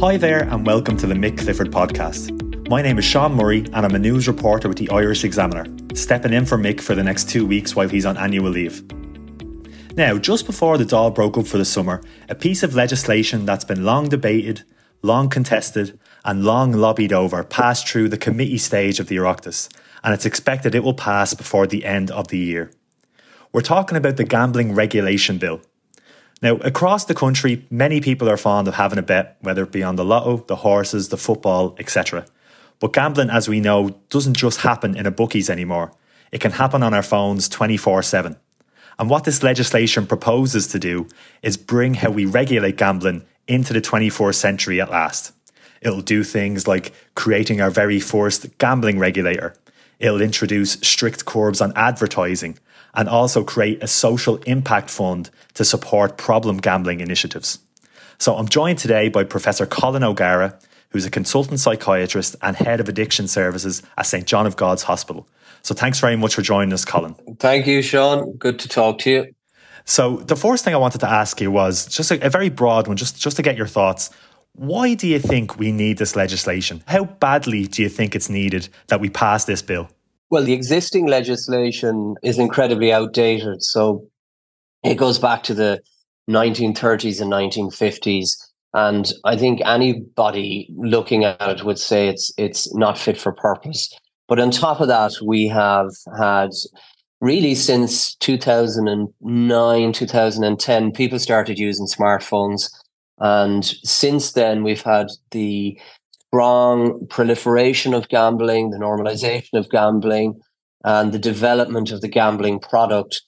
Hi there, and welcome to the Mick Clifford podcast. My name is Sean Murray, and I'm a news reporter with the Irish Examiner, stepping in for Mick for the next two weeks while he's on annual leave. Now, just before the Dáil broke up for the summer, a piece of legislation that's been long debated, long contested, and long lobbied over passed through the committee stage of the Oireachtas, and it's expected it will pass before the end of the year. We're talking about the Gambling Regulation Bill. Now, across the country, many people are fond of having a bet, whether it be on the lotto, the horses, the football, etc. But gambling, as we know, doesn't just happen in a bookies anymore. It can happen on our phones 24 7. And what this legislation proposes to do is bring how we regulate gambling into the 24th century at last. It'll do things like creating our very first gambling regulator. It'll introduce strict curbs on advertising and also create a social impact fund to support problem gambling initiatives. So I'm joined today by Professor Colin O'Gara, who's a consultant psychiatrist and head of addiction services at St John of God's Hospital. So thanks very much for joining us, Colin. Thank you, Sean. Good to talk to you. So the first thing I wanted to ask you was just a, a very broad one, just, just to get your thoughts. Why do you think we need this legislation? How badly do you think it's needed that we pass this bill? Well, the existing legislation is incredibly outdated. So it goes back to the 1930s and 1950s. And I think anybody looking at it would say it's it's not fit for purpose. But on top of that, we have had really since 2009, 2010, people started using smartphones. And since then, we've had the strong proliferation of gambling, the normalization of gambling, and the development of the gambling product.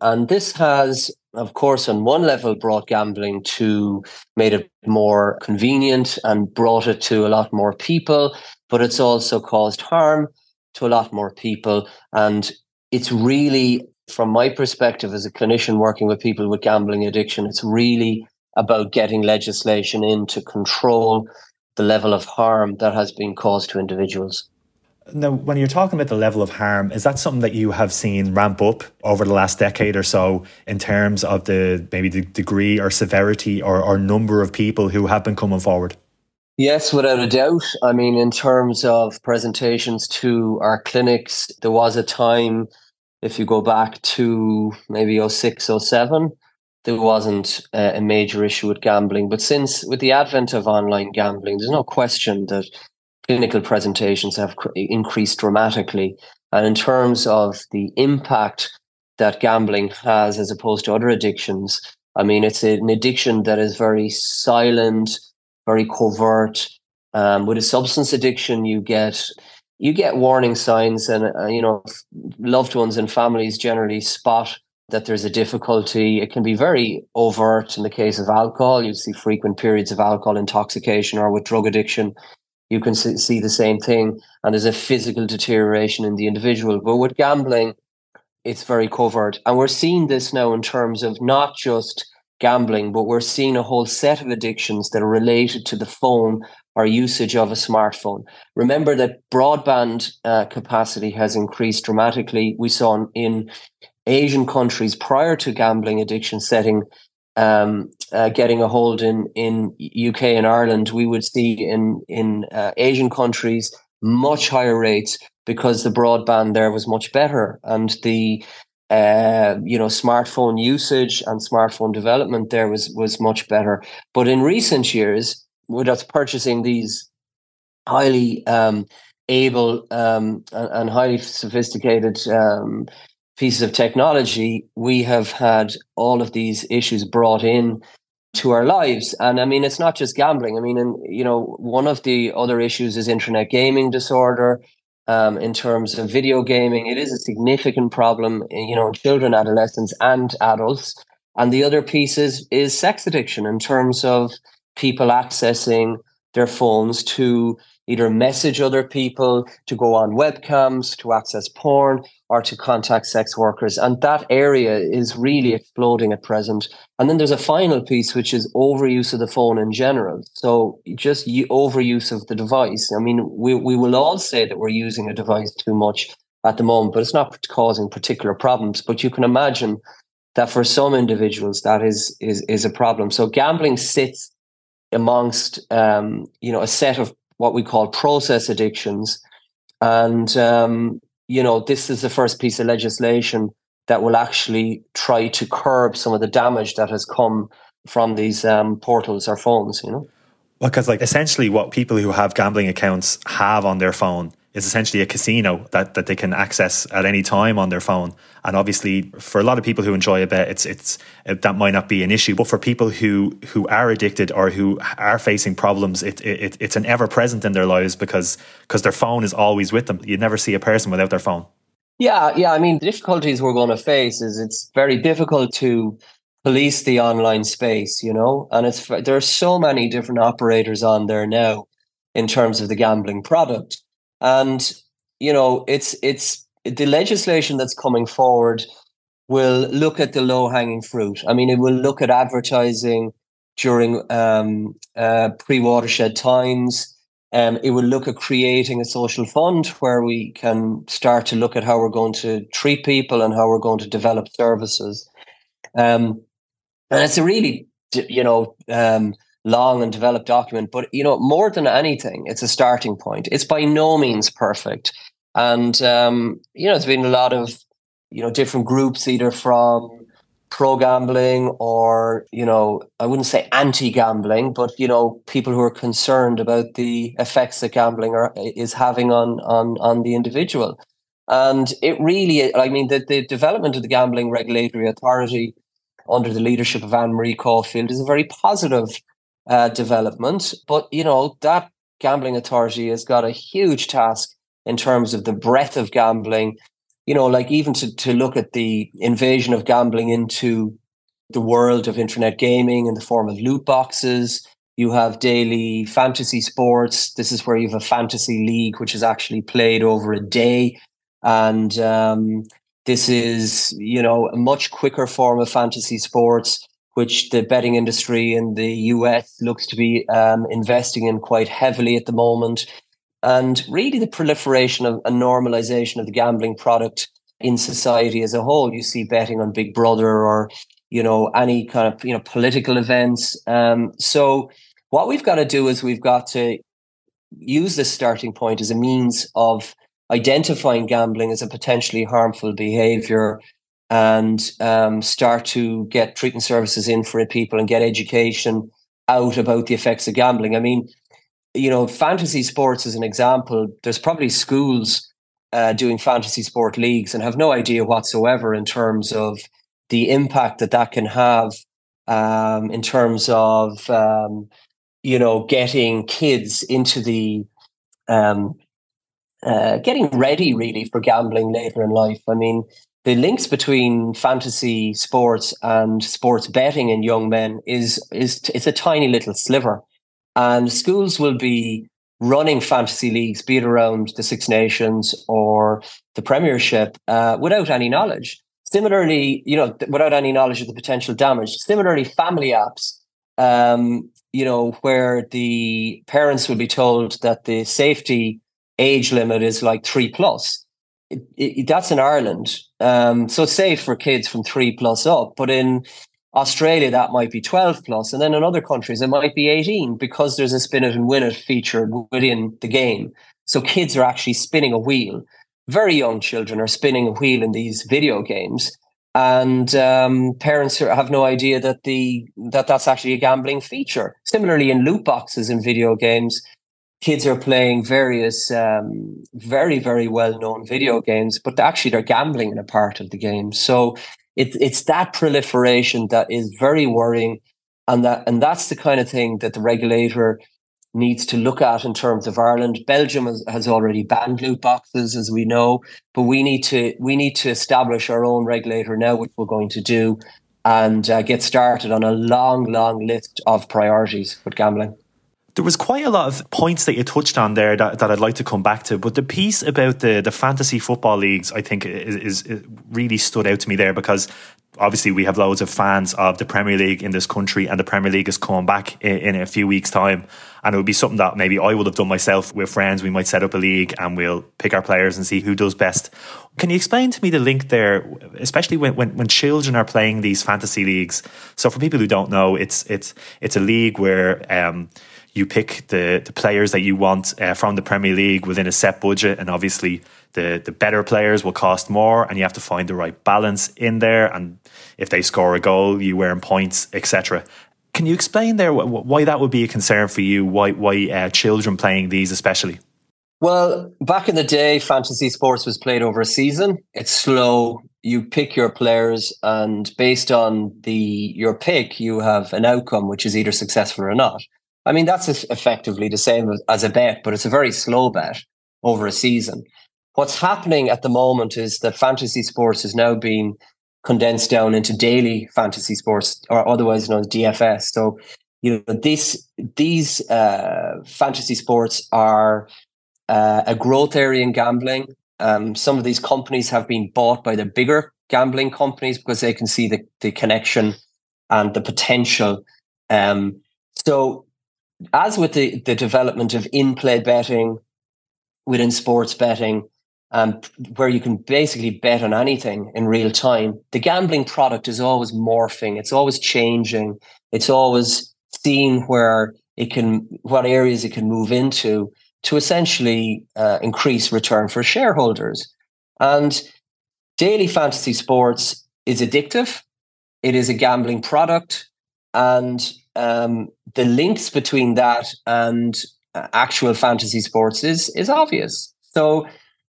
And this has, of course, on one level, brought gambling to made it more convenient and brought it to a lot more people, but it's also caused harm to a lot more people. And it's really, from my perspective as a clinician working with people with gambling addiction, it's really about getting legislation in to control the level of harm that has been caused to individuals. Now, when you're talking about the level of harm, is that something that you have seen ramp up over the last decade or so in terms of the maybe the degree or severity or, or number of people who have been coming forward? Yes, without a doubt. I mean, in terms of presentations to our clinics, there was a time, if you go back to maybe 06, 07, there wasn't a major issue with gambling. But since, with the advent of online gambling, there's no question that clinical presentations have increased dramatically. And in terms of the impact that gambling has as opposed to other addictions, I mean, it's an addiction that is very silent, very covert. Um, with a substance addiction, you get you get warning signs, and uh, you know loved ones and families generally spot that there's a difficulty. It can be very overt in the case of alcohol. You see frequent periods of alcohol intoxication or with drug addiction. You can see the same thing, and there's a physical deterioration in the individual. But with gambling, it's very covered. And we're seeing this now in terms of not just gambling, but we're seeing a whole set of addictions that are related to the phone or usage of a smartphone. Remember that broadband uh, capacity has increased dramatically. We saw in Asian countries prior to gambling addiction setting um, uh, getting a hold in in UK and Ireland, we would see in in uh, Asian countries much higher rates because the broadband there was much better and the uh, you know smartphone usage and smartphone development there was was much better. But in recent years, with us purchasing these highly um, able um, and, and, highly sophisticated um, pieces of technology, we have had all of these issues brought in to our lives. And I mean, it's not just gambling. I mean, and you know, one of the other issues is internet gaming disorder. um, in terms of video gaming. It is a significant problem, you know, in children, adolescents, and adults. And the other piece is, is sex addiction in terms of people accessing their phones to either message other people, to go on webcams, to access porn, or to contact sex workers. And that area is really exploding at present. And then there's a final piece, which is overuse of the phone in general. So just overuse of the device. I mean, we, we will all say that we're using a device too much at the moment, but it's not causing particular problems. But you can imagine that for some individuals, that is is is a problem. So gambling sits amongst um, you know a set of what we call process addictions, and um, you know this is the first piece of legislation that will actually try to curb some of the damage that has come from these um, portals or phones. You know, because like essentially what people who have gambling accounts have on their phone is essentially a casino that, that they can access at any time on their phone. And obviously, for a lot of people who enjoy a bet, it's it's that might not be an issue. But for people who who are addicted or who are facing problems, it, it it's an ever present in their lives because because their phone is always with them. You never see a person without their phone. Yeah, yeah. I mean, the difficulties we're going to face is it's very difficult to police the online space, you know, and it's there are so many different operators on there now in terms of the gambling product and you know, it's it's the legislation that's coming forward will look at the low hanging fruit. I mean, it will look at advertising during um, uh, pre watershed times. Um, it will look at creating a social fund where we can start to look at how we're going to treat people and how we're going to develop services. Um, and it's a really, you know, um, long and developed document. But you know, more than anything, it's a starting point. It's by no means perfect, and um, you know, there's been a lot of you know different groups either from pro gambling or you know i wouldn't say anti gambling but you know people who are concerned about the effects that gambling are, is having on on on the individual and it really i mean the, the development of the gambling regulatory authority under the leadership of anne marie caulfield is a very positive uh, development. But you know that gambling authority has got a huge task in terms of the breadth of gambling. You know, like even to to look at the invasion of gambling into the world of internet gaming in the form of loot boxes. You have daily fantasy sports. This is where you have a fantasy league, which is actually played over a day. And um, this is, you know, a much quicker form of fantasy sports which the betting industry in the US looks to be um, investing in quite heavily at the moment. And really, the proliferation of a normalization of the gambling product in society as a whole. You see betting on Big Brother or, you know, any kind of, you know, political events. Um, so, what we've got to do is we've got to use this starting point as a means of identifying gambling as a potentially harmful behavior and um, start to get treatment services in for people and get education out about the effects of gambling. I mean, you know, fantasy sports as an example, there's probably schools uh, doing fantasy sport leagues and have no idea whatsoever in terms of the impact that that can have um, in terms of, um, you know, getting kids into the, um, uh, getting ready really for gambling later in life. I mean, the links between fantasy sports and sports betting in young men is is it's a tiny little sliver, and schools will be running fantasy leagues, be it around the Six Nations or the Premiership, uh, without any knowledge. Similarly, you know, without any knowledge of the potential damage. Similarly, family apps, um, you know, where the parents will be told that the safety age limit is like three plus it, it, that's in Ireland. Um, so it's safe for kids from three plus up. But in Australia, that might be 12 plus, And then in other countries, it might be 18 because there's a spin it and win it feature within the game. So kids are actually spinning a wheel. Very young children are spinning a wheel in these video games. And um, parents have no idea that the that that's actually a gambling feature. Similarly, in loot boxes in video games, kids are playing various um, very very well known video games but actually they're gambling in a part of the game so it, it's that proliferation that is very worrying and that and that's the kind of thing that the regulator needs to look at in terms of Ireland. Belgium has, has already banned loot boxes, as we know, but we need to we need to establish our own regulator now, which we're going to do, and uh, get started on a long, long list of priorities with gambling. There was quite a lot of points that you touched on there that, that I'd like to come back to, but the piece about the, the fantasy football leagues, I think, is, is really stood out to me there because obviously we have loads of fans of the Premier League in this country, and the Premier League is coming back in, in, a few weeks' time. And it would be something that maybe I would have done myself with friends. We might set up a league and we'll pick our players and see who does best. Can you explain to me the link there, especially when, when, when children are playing these fantasy leagues? So for people who don't know, it's it's it's a league where um, you pick the the players that you want uh, from the Premier League within a set budget, and obviously the the better players will cost more, and you have to find the right balance in there. And if they score a goal, you earn points, etc. Can you explain there why that would be a concern for you? Why why uh, children playing these especially? Well, back in the day, fantasy sports was played over a season. It's slow. You pick your players, and based on the your pick, you have an outcome which is either successful or not. I mean, that's effectively the same as a bet, but it's a very slow bet over a season. What's happening at the moment is that fantasy sports is now being condensed down into daily fantasy sports, or otherwise known as DFS. So, you know, this these uh, fantasy sports are uh, a growth area in gambling. Um, some of these companies have been bought by the bigger gambling companies because they can see the, the connection and the potential. Um, so as with the, the development of in-play betting within sports betting, um, where you can basically bet on anything in real time, the gambling product is always morphing. It's always changing. It's always seeing where it can, what areas it can move into to essentially uh, increase return for shareholders. And daily fantasy sports is addictive. It is a gambling product, and um, the links between that and uh, actual fantasy sports is is obvious. So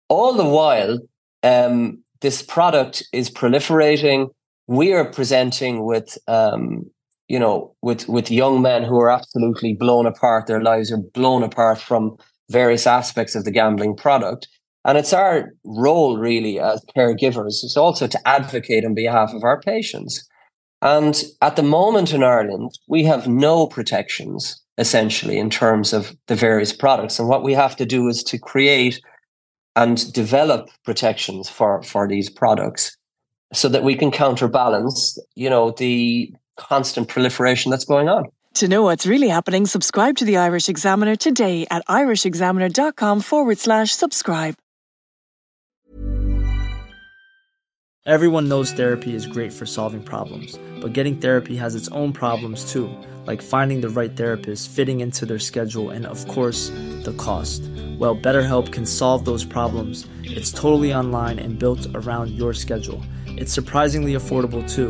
all the while, um, this product is proliferating. We are presenting with um, you know with with young men who are absolutely blown apart. Their lives are blown apart from various aspects of the gambling product. And it's our role, really, as caregivers, is also to advocate on behalf of our patients. And at the moment in Ireland, we have no protections essentially in terms of the various products. And what we have to do is to create and develop protections for, for these products so that we can counterbalance, you know, the constant proliferation that's going on. To know what's really happening, subscribe to the Irish Examiner today at irishexaminer.com forward slash subscribe. Everyone knows therapy is great for solving problems, but getting therapy has its own problems too, like finding the right therapist, fitting into their schedule, and of course, the cost. Well, BetterHelp can solve those problems. It's totally online and built around your schedule. It's surprisingly affordable too.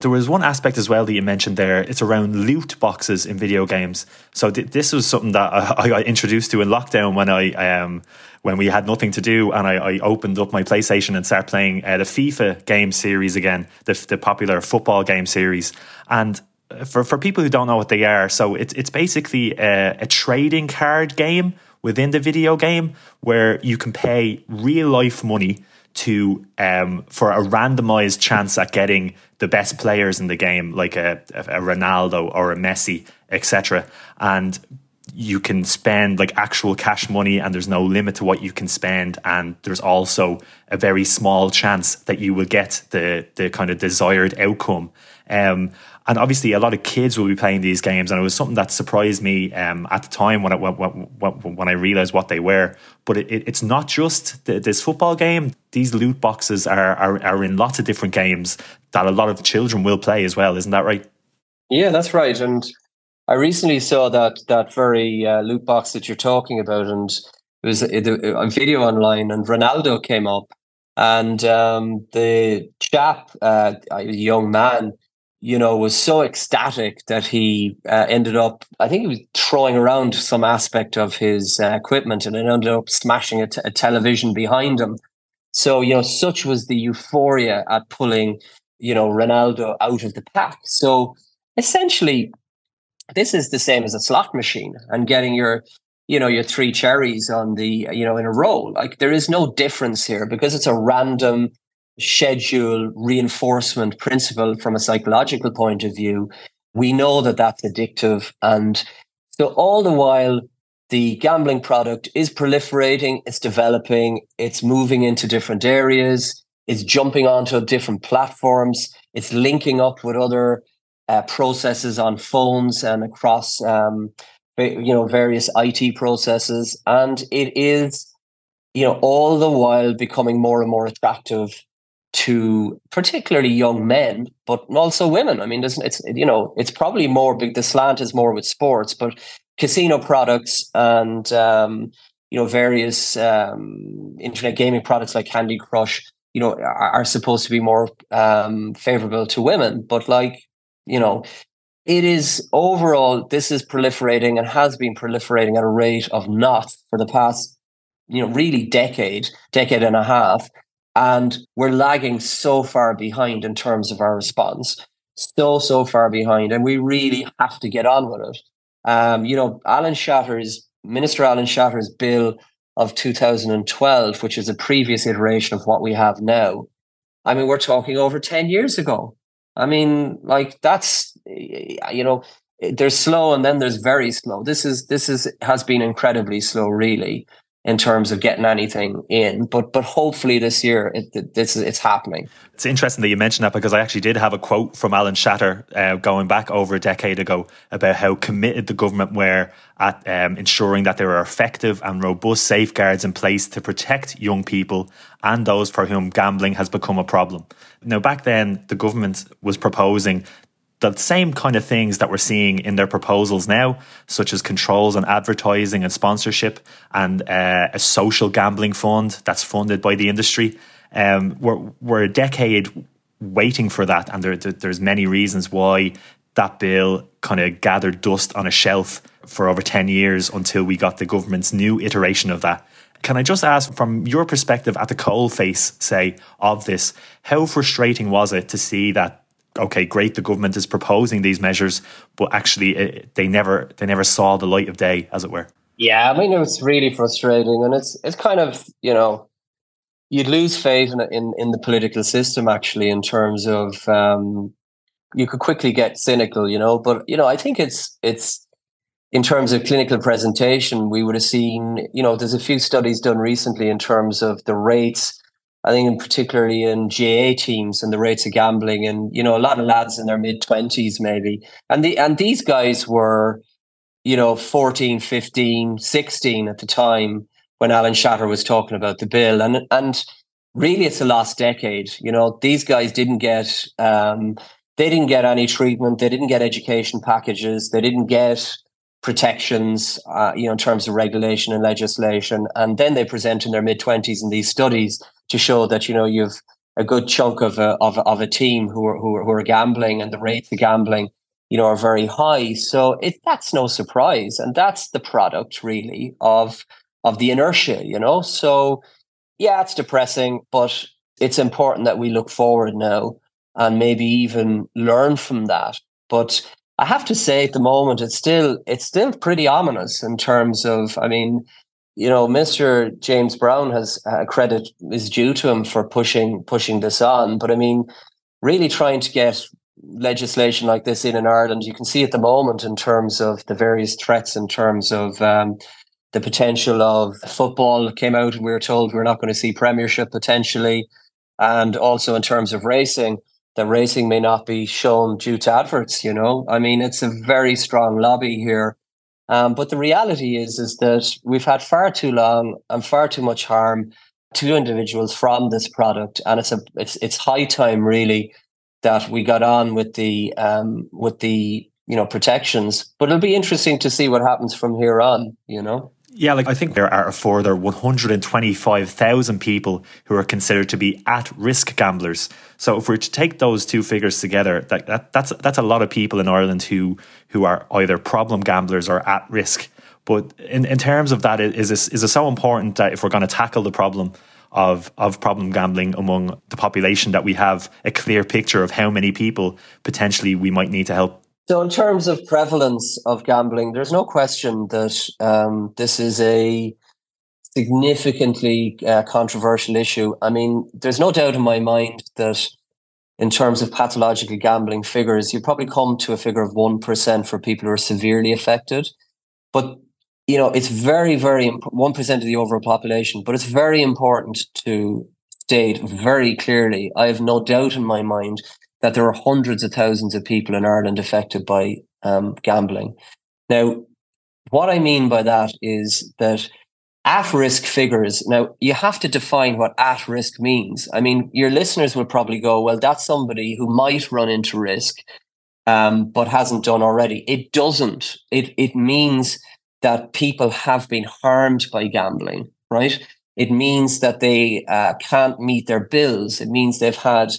There was one aspect as well that you mentioned there. It's around loot boxes in video games. So th- this was something that I, I, introduced to in lockdown when I um, when we had nothing to do, and I, I opened up my PlayStation and started playing uh, the FIFA game series again, the, the popular football game series. And uh, for for people who don't know what they are, so it's it's basically a, a trading card game within the video game where you can pay real life money to um, for a randomized chance at getting the best players in the game, like a, a Ronaldo or a Messi, etc. And you can spend like actual cash money, and there's no limit to what you can spend. And there's also a very small chance that you will get the the kind of desired outcome. Um, and obviously, a lot of kids will be playing these games, and it was something that surprised me um, at the time when I when, when, when I realized what they were. But it, it, it's not just the, this football game; these loot boxes are, are are in lots of different games that a lot of children will play as well. Isn't that right? Yeah, that's right. And I recently saw that that very uh, loot box that you're talking about, and it was a, video online, and Ronaldo came up, and um, the chap, uh, a young man you know, was so ecstatic that he uh, ended up, I think he was throwing around some aspect of his uh, equipment and it ended up smashing a, t- a television behind him. So, you know, such was the euphoria at pulling, you know, Ronaldo out of the pack. So essentially, this is the same as a slot machine and getting your, you know, your three cherries on the, you know, in a row. Like there is no difference here because it's a random schedule reinforcement principle from a psychological point of view, we know that that's addictive. And so all the while, the gambling product is proliferating, it's developing, it's moving into different areas, it's jumping onto different platforms, it's linking up with other uh, processes on phones and across, um, you know, various IT processes, and it is, you know, all the while becoming more and more attractive to particularly young men, but also women. I mean, it's you know it's probably more. The slant is more with sports, but casino products and um, you know various um, internet gaming products like Candy Crush, you know, are, are supposed to be more um, favorable to women. But like you know, it is overall this is proliferating and has been proliferating at a rate of knots for the past you know really decade, decade and a half and we're lagging so far behind in terms of our response, so, so far behind. And we really have to get on with it. Um, you know, Alan Shatter's, Minister Alan Shatter's bill of 2012, which is a previous iteration of what we have now. I mean, we're talking over 10 years ago. I mean, like that's, you know, there's slow and then there's very slow. This is, this is, has been incredibly slow, really in terms of getting anything in. But but hopefully this year it, it's it's happening. It's interesting that you mentioned that because I actually did have a quote from Alan Shatter uh, going back over a decade ago about how committed the government were at um, ensuring that there are effective and robust safeguards in place to protect young people and those for whom gambling has become a problem. Now, back then, the government was proposing the same kind of things that we're seeing in their proposals now, such as controls on advertising and sponsorship, and uh, a social gambling fund that's funded by the industry. Um, we're we're a decade waiting for that, and there, there's many reasons why that bill kind of gathered dust on a shelf for over ten years until we got the government's new iteration of that. Can I just ask, from your perspective at the coal face, say, of this, how frustrating was it to see that okay, great, the government is proposing these measures, but actually it, eh, they never they never saw the light of day, as it were. Yeah, I mean it's really frustrating, and it's it's kind of you know you'd lose faith in in, in the political system actually in terms of um, you could quickly get cynical, you know. But you know, I think it's it's in terms of clinical presentation, we would have seen, you know, there's a few studies done recently in terms of the rates I think in particularly in GAA teams and the rates of gambling and you know a lot of lads in their mid 20s maybe. And the and these guys were you know 14 15 16 at the time when Alan Shatter was talking about the bill. And and really it's the last decade you know these guys didn't get um, they didn't get any treatment they didn't get education packages they didn't get protections, uh, you know, in terms of regulation and legislation. And then they present in their mid twenties in these studies to show that you know you've a good chunk of a of, of a team who are, who are who are gambling and the rates of gambling you know are very high. So it that's no surprise. And that's the product really of of the inertia you know? So yeah it's depressing but it's important that we look forward now and maybe even learn from that. But i have to say at the moment it's still it's still pretty ominous in terms of i mean you know, Mr. James Browne has uh, credit is due to him for pushing pushing this on. But I mean, really trying to get legislation like this in in Ireland, you can see at the moment in terms of the various threats, in terms of um, the potential of football came out, and we were told we we're not going to see Premiership potentially, and also in terms of racing. That racing may not be shown due to adverts, you know. I mean, it's a very strong lobby here um, but the reality is, is that we've had far too long and far too much harm to individuals from this product, and it's a it's it's high time really that we got on with the um, with the you know protections. But it'll be interesting to see what happens from here on. You know. Yeah, like I think there are a further 125,000 people who are considered to be at risk gamblers. So if we're to take those two figures together, that, that, that's that's a lot of people in Ireland who who are either problem gamblers or at risk. But in, in terms of that, is this, is it so important that if we're going to tackle the problem of of problem gambling among the population, that we have a clear picture of how many people potentially we might need to help so, in terms of prevalence of gambling, there's no question that um, this is a significantly uh, controversial issue. I mean, there's no doubt in my mind that in terms of pathological gambling figures, you probably come to a figure of 1% for people who are severely affected. But, you know, it's very, very, 1% of the overall population, but it's very important to state very clearly, I have no doubt in my mind that there are hundreds of thousands of people in Ireland affected by um, gambling. Now, what I mean by that is that at risk figures, now you have to define what at risk means. I mean, your listeners will probably go, well, that's somebody who might run into risk, um, but hasn't done already. It doesn't. It, it means that people have been harmed by gambling, right? It means that they uh, can't meet their bills. It means they've had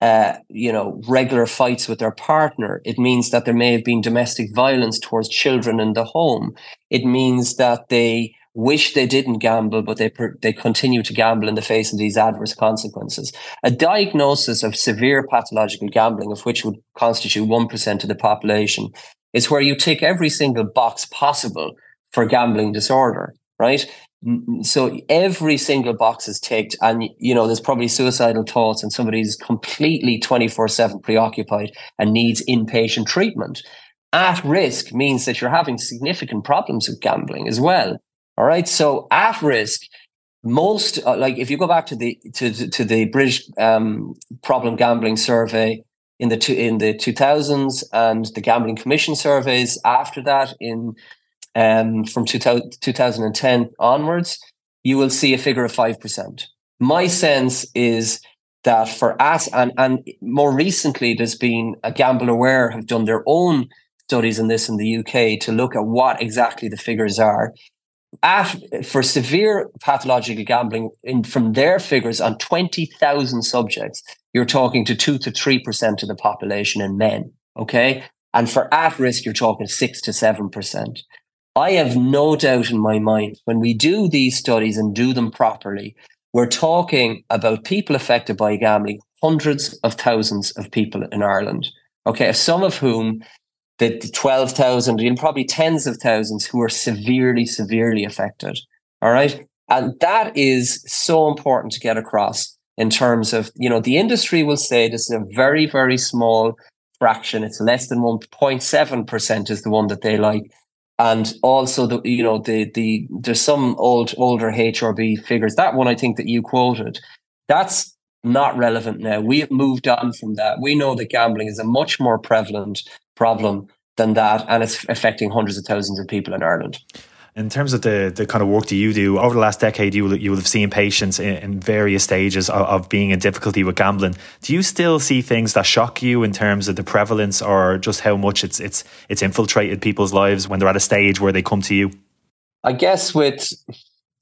uh, you know, regular fights with their partner. It means that there may have been domestic violence towards children in the home. It means that they wish they didn't gamble, but they they continue to gamble in the face of these adverse consequences. A diagnosis of severe pathological gambling, of which would constitute one percent of the population, is where you tick every single box possible for gambling disorder. Right? So every single box is ticked and you know there's probably suicidal thoughts and somebody's completely 24-7 preoccupied and needs inpatient treatment. At risk means that you're having significant problems with gambling as well all right? So at risk most uh, like if you go back to the to, to the british um, problem gambling survey in the two, in the 2000s and the gambling commission surveys after that in um, from 2000, 2010 onwards, you will see a figure of 5%. My sense is that for us, and, and more recently, there's been a Gamble Aware have done their own studies in this in the UK to look at what exactly the figures are. At, for severe pathological gambling, in, from their figures on 20,000 subjects, you're talking to 2 to 3% of the population in men. Okay. And for at risk, you're talking 6 to 7%. I have no doubt in my mind when we do these studies and do them properly, we're talking about people affected by gambling, hundreds of thousands of people in Ireland. Okay, some of whom the 12,000 and probably tens of thousands who are severely, severely affected. All right. And that is so important to get across in terms of, you know, the industry will say this is a very, very small fraction. It's less than 1.7% is the one that they like and also the you know the the there's some old older HRB figures. That one I think that you quoted, that's not relevant now. We have moved on from that. We know that gambling is a much more prevalent problem than that, and it's affecting hundreds of thousands of people in Ireland. In terms of the, the kind of work that you do over the last decade, you will, you will have seen patients in, in various stages of, of, being in difficulty with gambling. Do you still see things that shock you in terms of the prevalence, or just how much it's it's it's infiltrated people's lives when they're at a stage where they come to you? I guess with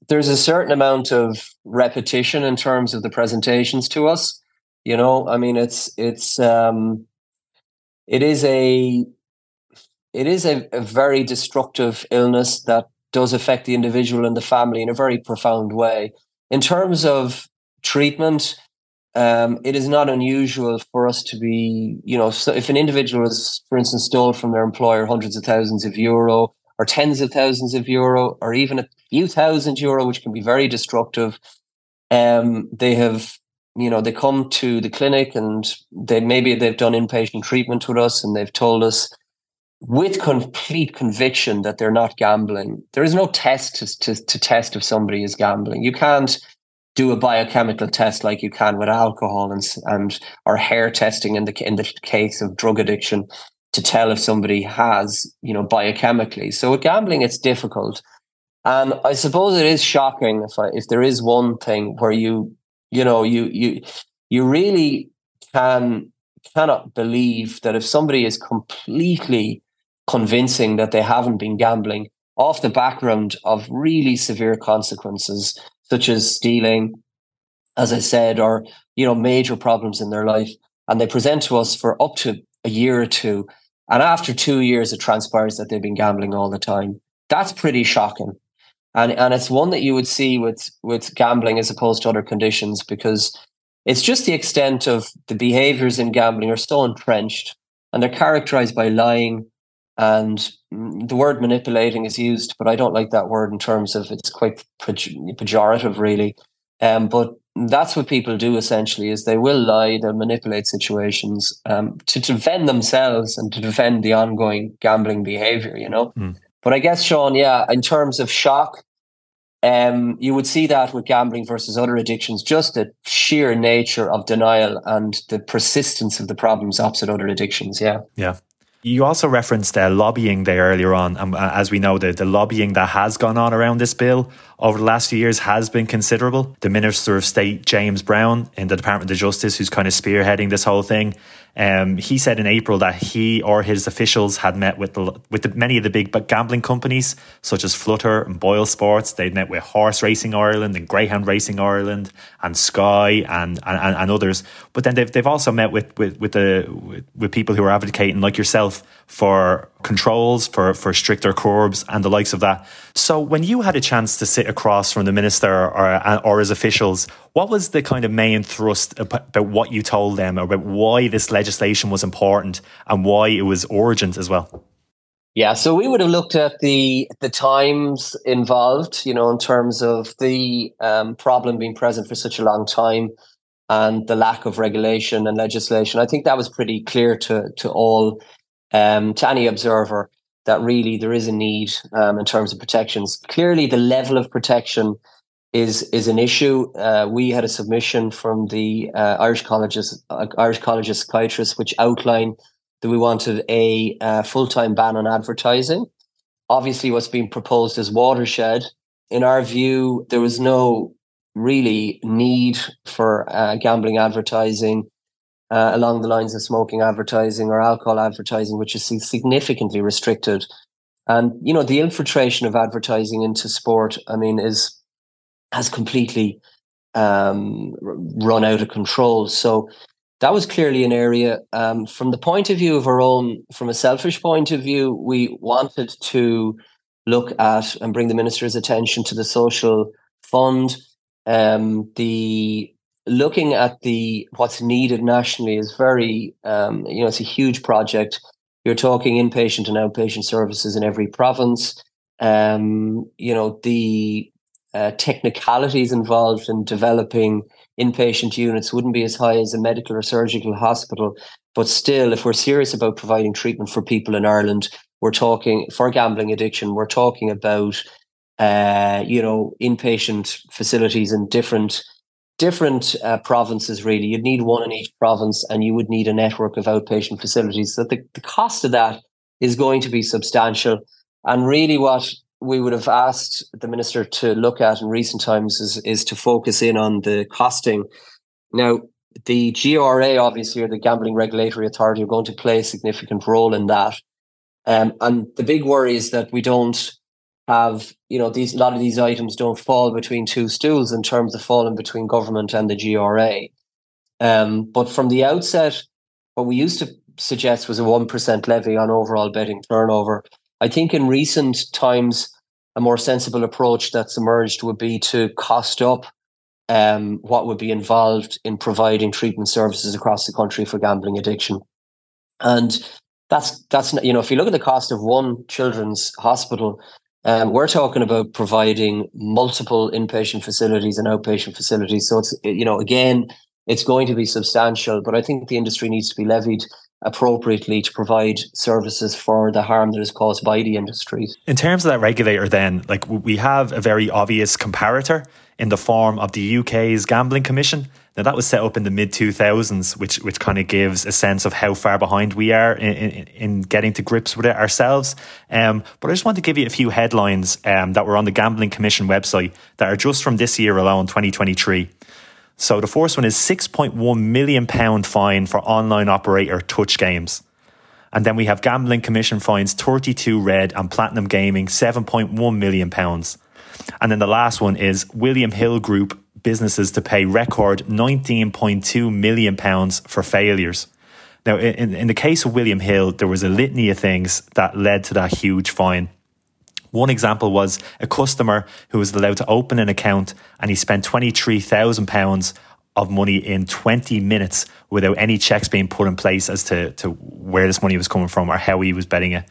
there's a certain amount of repetition in terms of the presentations to us. You know, I mean, it's it's um, it is a it is a, a very destructive illness that does affect the individual and the family in a very profound way. In terms of treatment, um, it is not unusual for us to be, you know, so if an individual is, for instance, stole from their employer hundreds of thousands of euro or tens of thousands of euro or even a few thousand euro, which can be very destructive, um, they have, you know, they come to the clinic and they maybe they've done inpatient treatment with us and they've told us with complete conviction that they're not gambling. There is no test to, to, to, test if somebody is gambling. You can't do a biochemical test like you can with alcohol and and or hair testing in the in the case of drug addiction to tell if somebody has you know biochemically. So with gambling, it's difficult, and I suppose it is shocking if I, if there is one thing where you you know you you you really can cannot believe that if somebody is completely convincing that they haven't been gambling off the background of really severe consequences, such as stealing, as I said, or you know, major problems in their life. And they present to us for up to a year or two. And after two years, it transpires that they've been gambling all the time. That's pretty shocking. And and it's one that you would see with with gambling as opposed to other conditions because it's just the extent of the behaviors in gambling are so entrenched and they're characterized by lying and the word manipulating is used, but I don't like that word in terms of it's quite pejorative, really. Um, but that's what people do essentially is they will lie, they'll manipulate situations um, to defend themselves and to defend the ongoing gambling behavior, you know. Mm. But I guess, Sean, yeah, in terms of shock, um, you would see that with gambling versus other addictions, just the sheer nature of denial and the persistence of the problems opposite other addictions. Yeah. Yeah. You also referenced uh, lobbying there earlier on. Um, as we know, the, the lobbying that has gone on around this bill over the last few years has been considerable. The Minister of State, James Browne, in the Department of Justice, who's kind of spearheading this whole thing, um, he said in April that he or his officials had met with the, with the, many of the big gambling companies, such as Flutter and Boyle Sports. They'd met with Horse Racing Ireland and Greyhound Racing Ireland and Sky and, and, and others. But then they've, they've also met with, with, with, the, with, with people who are advocating, like yourself, for controls, for, for stricter curbs and the likes of that. So when you had a chance to sit across from the minister or, or his officials, what was the kind of main thrust about what you told them about why this legislation was important and why it was urgent as well? Yeah, so we would have looked at the the times involved, you know, in terms of the um, problem being present for such a long time and the lack of regulation and legislation. I think that was pretty clear to to all um, to any observer that really there is a need um, in terms of protections. Clearly, the level of protection is is an issue. Uh, we had a submission from the uh, Irish colleges, uh, Irish College of Psychiatrists, which outlined that we wanted a uh, full time ban on advertising. Obviously, what's being proposed is watershed. In our view, there was no really need for uh, gambling advertising uh, along the lines of smoking advertising or alcohol advertising, which is significantly restricted. And you know, the infiltration of advertising into sport, I mean, is has completely um, run out of control. So that was clearly an area. Um, from the point of view of our own, from a selfish point of view, we wanted to look at and bring the minister's attention to the social fund, um, the looking at the what's needed nationally is very um, you know it's a huge project. You're talking inpatient and outpatient services in every province. Um, you know the uh, technicalities involved in developing inpatient units wouldn't be as high as a medical or surgical hospital. But still if we're serious about providing treatment for people in ireland we're talking for gambling addiction we're talking about uh, you know inpatient facilities in different different uh, provinces really. You'd need one in each province and you would need a network of outpatient facilities. So the, the cost of that is going to be substantial. And really what we would have asked the minister to look at in recent times is, is to focus in on the costing. Now the GRA obviously or the gambling regulatory authority are going to play a significant role in that. Um, and the big worry is that we don't have you know these a lot of these items don't fall between two stools in terms of falling between government and the GRA. Um, but from the outset, what we used to suggest was a one percent levy on overall betting turnover. I think in recent times, a more sensible approach that's emerged would be to cost up um, what would be involved in providing treatment services across the country for gambling addiction. And that's that's you know if you look at the cost of one children's hospital um, we're talking about providing multiple inpatient facilities and outpatient facilities. So it's you know again, it's going to be substantial, but I think the industry needs to be levied appropriately to provide services for the harm that is caused by the industry. In terms of that regulator, then, like we have a very obvious comparator in the form of the UK's Gambling Commission. Now that was set up in the mid 2000s, which which kind of gives a sense of how far behind we are in, in, in getting to grips with it ourselves. Um, but I just want to give you a few headlines um, that were on the Gambling Commission website that are just from this year alone, 2023. So the first one is 6.1 million pound fine for online operator Touch Games. And then we have Gambling Commission fines 32 red and Platinum Gaming 7.1 million pounds. And then the last one is William Hill Group businesses to pay record 19.2 million pounds for failures. Now, in, in the case of William Hill, there was a litany of things that led to that huge fine. One example was a customer who was allowed to open an account and he spent £23,000 of money in 20 minutes without any checks being put in place as to, to where this money was coming from or how he was betting it.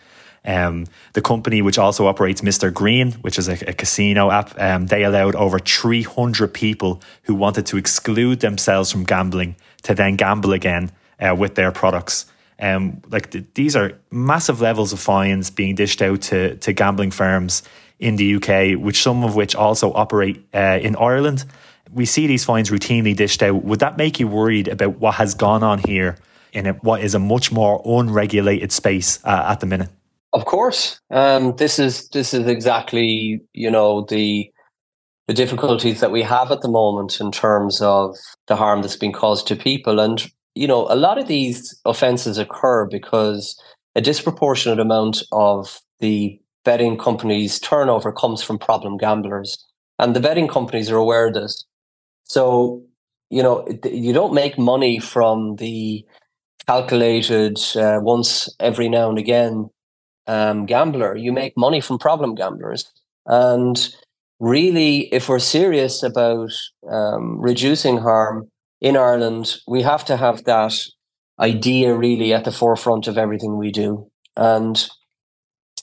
Um, the company, which also operates Mr. Green, which is a, a casino app, um, they allowed over 300 people who wanted to exclude themselves from gambling to then gamble again uh, with their products. Um, like th- these are massive levels of fines being dished out to, to gambling firms in the UK, which some of which also operate uh, in Ireland. We see these fines routinely dished out. Would that make you worried about what has gone on here in a, what is a much more unregulated space uh, at the minute? Of course, um, this is this is exactly you know the the difficulties that we have at the moment in terms of the harm that's been caused to people, and you know a lot of these offences occur because a disproportionate amount of the betting companies' turnover comes from problem gamblers, and the betting companies are aware of this. So you know you don't make money from the calculated uh, once every now and again um, gambler. You make money from problem gamblers. And really, if we're serious about um, reducing harm in Ireland, we have to have that idea really at the forefront of everything we do. And,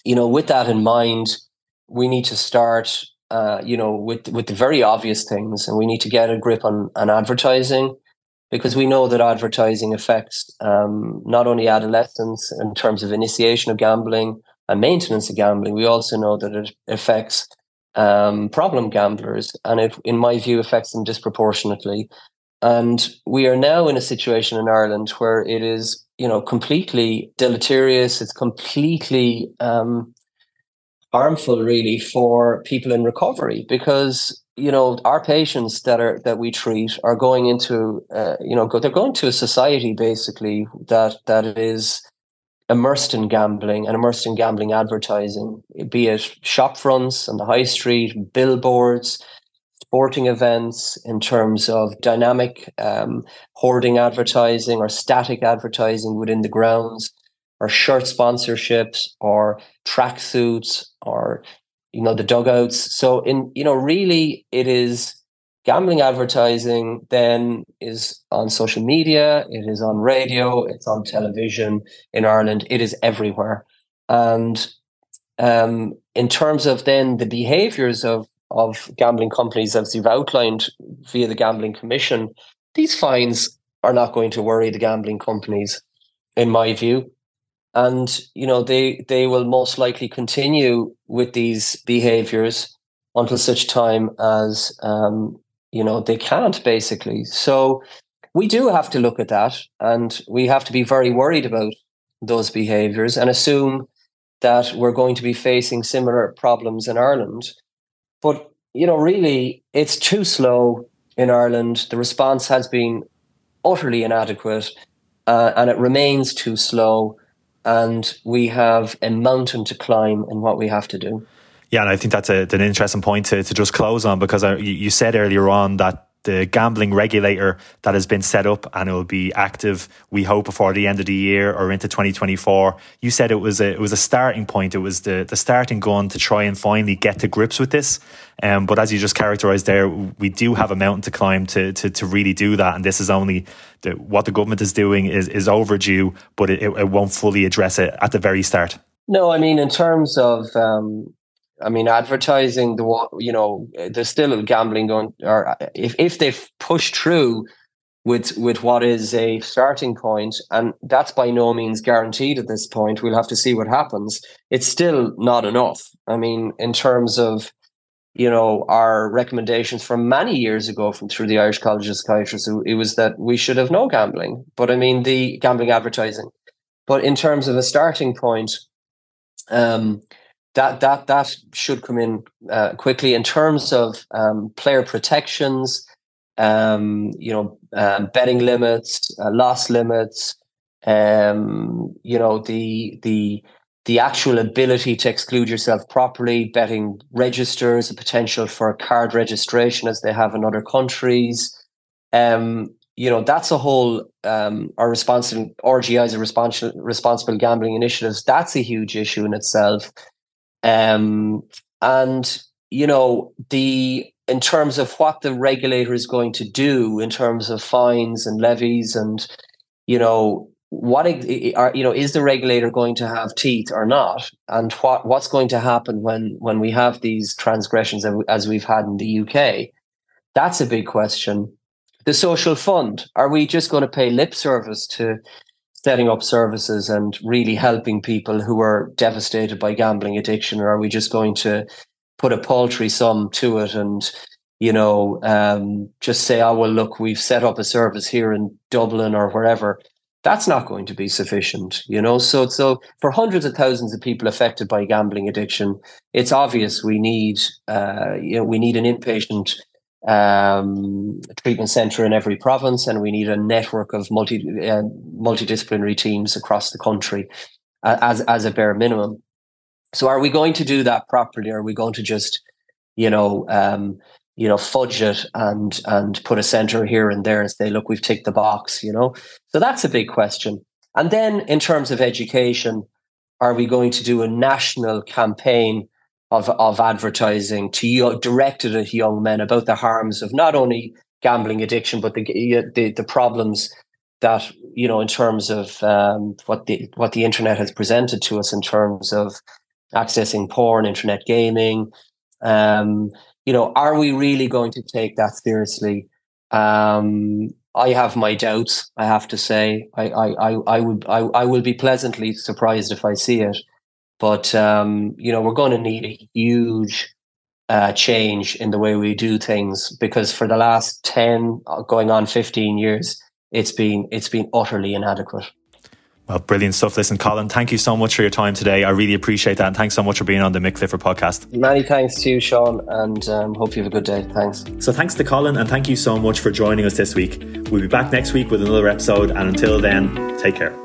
you know, with that in mind, we need to start, uh, you know, with, with the very obvious things, and we need to get a grip on, on advertising because we know that advertising affects um, not only adolescents in terms of initiation of gambling and maintenance of gambling, we also know that it affects um, problem gamblers, and it, in my view, affects them disproportionately. And we are now in a situation in Ireland where it is, you know, completely deleterious. It's completely um, harmful, really, for people in recovery because you know our patients that are that we treat are going into uh, you know go, they're going to a society basically that that is immersed in gambling and immersed in gambling advertising be it shop fronts on the high street billboards sporting events in terms of dynamic um, hoarding advertising or static advertising within the grounds or shirt sponsorships or tracksuits or you know the dugouts. So in you know really it is gambling advertising then is on social media it is on radio it's on television in ireland it is everywhere. And um, in terms of then the behaviors of of gambling companies as you've outlined via the gambling commission these fines are not going to worry the gambling companies in my view and you know they they will most likely continue with these behaviors until such time as um, you know they can't basically. So we do have to look at that and we have to be very worried about those behaviors and assume that we're going to be facing similar problems in Ireland. But you know really it's too slow in Ireland. The response has been utterly inadequate uh, and it remains too slow and we have a mountain to climb in what we have to do. Yeah, and I think that's a, an interesting point to, to just close on because I, you said earlier on that the gambling regulator that has been set up and it will be active we hope before the end of the year or into 2024 you said it was a it was a starting point. It was the the starting gun to try and finally get to grips with this. Um, but as you just characterized there we do have a mountain to climb to to, to really do that. And this is only the, what the government is doing is is overdue but it, it won't fully address it at the very start. No i mean in terms of um, I mean, advertising the you know, there's still gambling going. Or if if they've pushed through with with what is a starting point, and that's by no means guaranteed at this point. We'll have to see what happens. It's still not enough. I mean, in terms of you know our recommendations from many years ago from through the Irish College of Psychiatrists, it was that we should have no gambling. But I mean, the gambling advertising. But in terms of a starting point, um, that that that should come in uh, quickly in terms of um, player protections. Um, you know, um, betting limits, uh, loss limits, um, you know, the the the actual ability to exclude yourself properly, betting registers, the potential for card registration as they have in other countries. Um, you know, that's a whole um, our responsible RGI is a responsible responsible gambling initiatives. That's a huge issue in itself. Um, and you know, the in terms of what the regulator is going to do in terms of fines and levies and you know what are you know is the regulator going to have teeth or not? And what what's going to happen when when we have these transgressions as we've had in the UK that's a big question. The social fund are we just going to pay lip service to setting up services and really helping people who are devastated by gambling addiction or are we just going to put a paltry sum to it and you know um, just say oh well look we've set up a service here in dublin or wherever. That's not going to be sufficient you know? So so for hundreds of thousands of people affected by gambling addiction it's obvious we need uh, you know we need an inpatient um, treatment center in every province and we need a network of multi uh, multidisciplinary teams across the country uh, as as a bare minimum so are we going to do that properly? Or are we going to just, you know, um, you know, fudge it and and put a center here and there and say, look, we've ticked the box, you know? So that's a big question. And then in terms of education, are we going to do a national campaign of, of advertising to directed at young men about the harms of not only gambling addiction, but the the, the problems that you know in terms of um, what the what the internet has presented to us in terms of accessing porn, internet gaming. Um, you know, are we really going to take that seriously? Um, I have my doubts. I have to say, I I I, I would I, I will be pleasantly surprised if I see it. But um, you know, we're going to need a huge uh, change in the way we do things because for the last ten, uh, going on fifteen years, it's been it's been utterly inadequate. Well, brilliant stuff. Listen, Colin, thank you so much for your time today. I really appreciate that. And thanks so much for being on the Mick Clifford podcast. Many thanks to you, Sean, and um, hope you have a good day. Thanks. So, thanks to Colin, and thank you so much for joining us this week. We'll be back next week with another episode. And until then, take care.